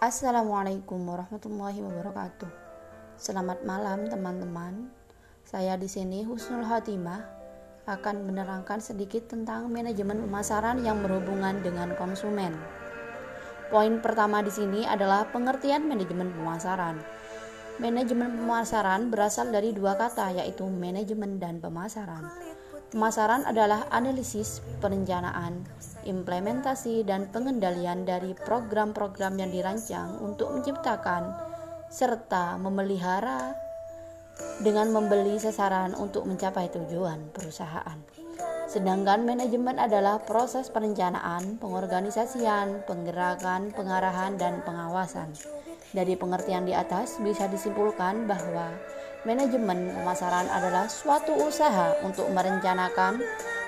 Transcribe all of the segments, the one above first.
Assalamualaikum warahmatullahi wabarakatuh. Selamat malam teman-teman. Saya di sini Husnul Hatimah akan menerangkan sedikit tentang manajemen pemasaran yang berhubungan dengan konsumen. Poin pertama di sini adalah pengertian manajemen pemasaran. Manajemen pemasaran berasal dari dua kata yaitu manajemen dan pemasaran. Pemasaran adalah analisis, perencanaan, implementasi, dan pengendalian dari program-program yang dirancang untuk menciptakan serta memelihara dengan membeli sasaran untuk mencapai tujuan perusahaan. Sedangkan manajemen adalah proses perencanaan, pengorganisasian, penggerakan, pengarahan, dan pengawasan. Dari pengertian di atas bisa disimpulkan bahwa Manajemen pemasaran adalah suatu usaha untuk merencanakan,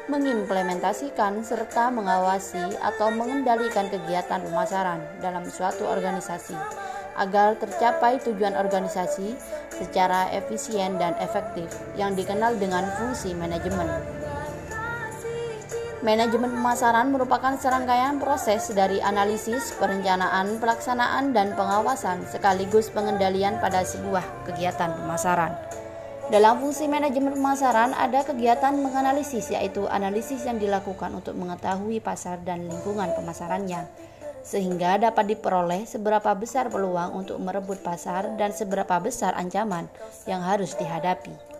mengimplementasikan, serta mengawasi atau mengendalikan kegiatan pemasaran dalam suatu organisasi agar tercapai tujuan organisasi secara efisien dan efektif yang dikenal dengan fungsi manajemen. Manajemen pemasaran merupakan serangkaian proses dari analisis, perencanaan, pelaksanaan, dan pengawasan sekaligus pengendalian pada sebuah kegiatan pemasaran. Dalam fungsi manajemen pemasaran ada kegiatan menganalisis yaitu analisis yang dilakukan untuk mengetahui pasar dan lingkungan pemasarannya sehingga dapat diperoleh seberapa besar peluang untuk merebut pasar dan seberapa besar ancaman yang harus dihadapi.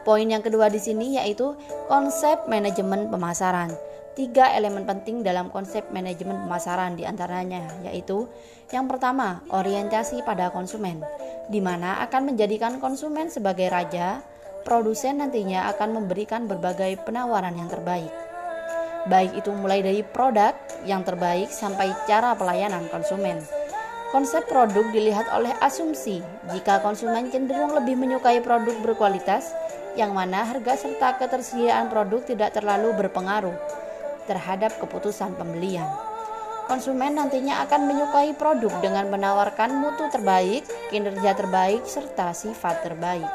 Poin yang kedua di sini yaitu konsep manajemen pemasaran. Tiga elemen penting dalam konsep manajemen pemasaran di antaranya yaitu yang pertama orientasi pada konsumen, di mana akan menjadikan konsumen sebagai raja, produsen nantinya akan memberikan berbagai penawaran yang terbaik. Baik itu mulai dari produk yang terbaik sampai cara pelayanan konsumen. Konsep produk dilihat oleh asumsi jika konsumen cenderung lebih menyukai produk berkualitas, yang mana harga serta ketersediaan produk tidak terlalu berpengaruh terhadap keputusan pembelian. Konsumen nantinya akan menyukai produk dengan menawarkan mutu terbaik, kinerja terbaik, serta sifat terbaik.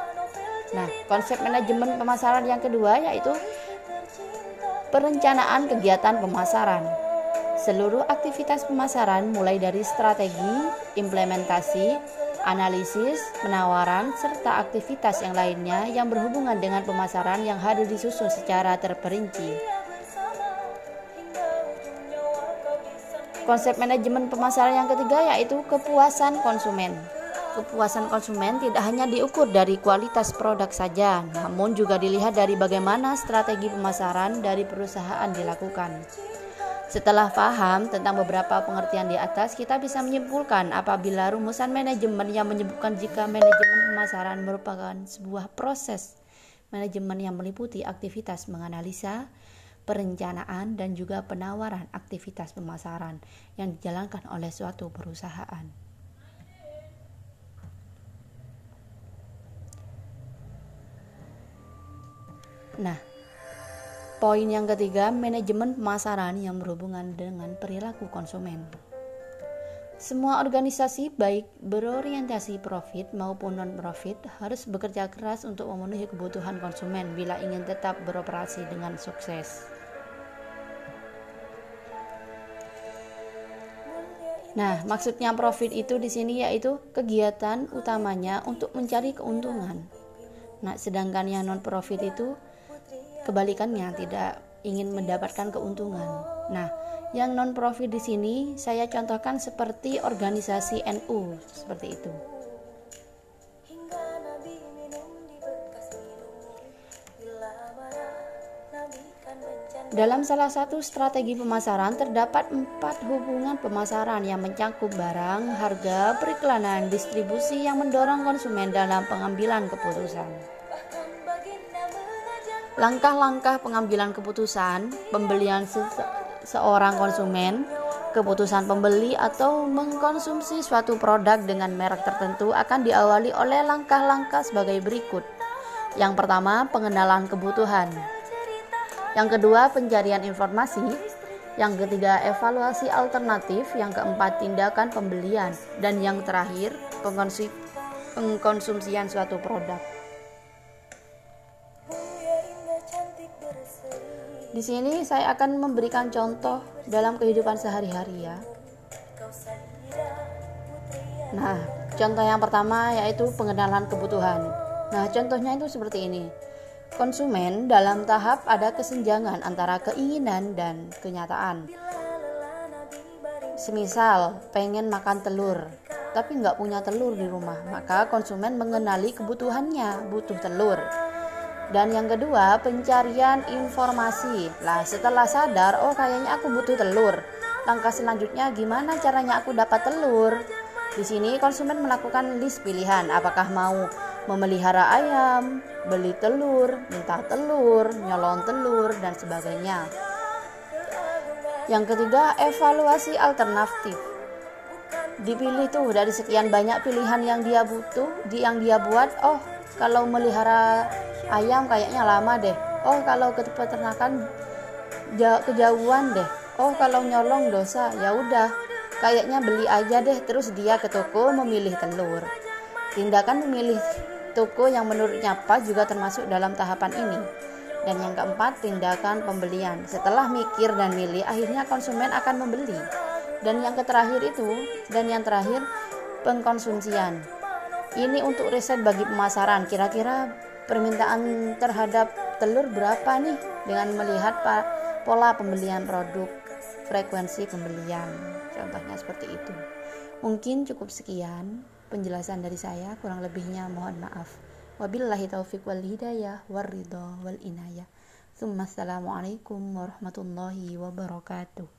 Nah, konsep manajemen pemasaran yang kedua yaitu perencanaan kegiatan pemasaran. Seluruh aktivitas pemasaran mulai dari strategi, implementasi, analisis, penawaran, serta aktivitas yang lainnya yang berhubungan dengan pemasaran yang harus disusun secara terperinci. Konsep manajemen pemasaran yang ketiga yaitu kepuasan konsumen. Kepuasan konsumen tidak hanya diukur dari kualitas produk saja, namun juga dilihat dari bagaimana strategi pemasaran dari perusahaan dilakukan. Setelah paham tentang beberapa pengertian di atas, kita bisa menyimpulkan apabila rumusan manajemen yang menyebutkan jika manajemen pemasaran merupakan sebuah proses manajemen yang meliputi aktivitas menganalisa, perencanaan, dan juga penawaran aktivitas pemasaran yang dijalankan oleh suatu perusahaan. Nah, Poin yang ketiga, manajemen pemasaran yang berhubungan dengan perilaku konsumen. Semua organisasi baik berorientasi profit maupun non-profit harus bekerja keras untuk memenuhi kebutuhan konsumen bila ingin tetap beroperasi dengan sukses. Nah, maksudnya profit itu di sini yaitu kegiatan utamanya untuk mencari keuntungan. Nah, sedangkan yang non-profit itu kebalikannya tidak ingin mendapatkan keuntungan. Nah, yang non profit di sini saya contohkan seperti organisasi NU seperti itu. Dalam salah satu strategi pemasaran terdapat empat hubungan pemasaran yang mencangkup barang, harga, periklanan, distribusi yang mendorong konsumen dalam pengambilan keputusan. Langkah-langkah pengambilan keputusan, pembelian se seorang konsumen, keputusan pembeli atau mengkonsumsi suatu produk dengan merek tertentu akan diawali oleh langkah-langkah sebagai berikut. Yang pertama, pengenalan kebutuhan. Yang kedua, pencarian informasi. Yang ketiga, evaluasi alternatif. Yang keempat, tindakan pembelian. Dan yang terakhir, pengkonsumsian suatu produk. Di sini saya akan memberikan contoh dalam kehidupan sehari-hari ya. Nah, contoh yang pertama yaitu pengenalan kebutuhan. Nah, contohnya itu seperti ini. Konsumen dalam tahap ada kesenjangan antara keinginan dan kenyataan. Semisal pengen makan telur, tapi nggak punya telur di rumah, maka konsumen mengenali kebutuhannya, butuh telur. Dan yang kedua, pencarian informasi. Lah, setelah sadar, oh kayaknya aku butuh telur. Langkah selanjutnya gimana caranya aku dapat telur? Di sini konsumen melakukan list pilihan apakah mau memelihara ayam, beli telur, minta telur, nyolong telur dan sebagainya. Yang ketiga, evaluasi alternatif. Dipilih tuh dari sekian banyak pilihan yang dia butuh, di yang dia buat, oh kalau melihara ayam kayaknya lama deh. Oh kalau ke peternakan kejauhan deh. Oh kalau nyolong dosa, ya udah. Kayaknya beli aja deh terus dia ke toko memilih telur. Tindakan memilih toko yang menurutnya pas juga termasuk dalam tahapan ini. Dan yang keempat, tindakan pembelian. Setelah mikir dan milih, akhirnya konsumen akan membeli. Dan yang terakhir itu, dan yang terakhir, pengkonsumsian. Ini untuk riset bagi pemasaran. Kira-kira permintaan terhadap telur berapa nih dengan melihat pola pembelian produk, frekuensi pembelian. Contohnya seperti itu. Mungkin cukup sekian penjelasan dari saya, kurang lebihnya mohon maaf. Wabillahi taufiq wal hidayah ridha wal inayah. Assalamualaikum warahmatullahi wabarakatuh.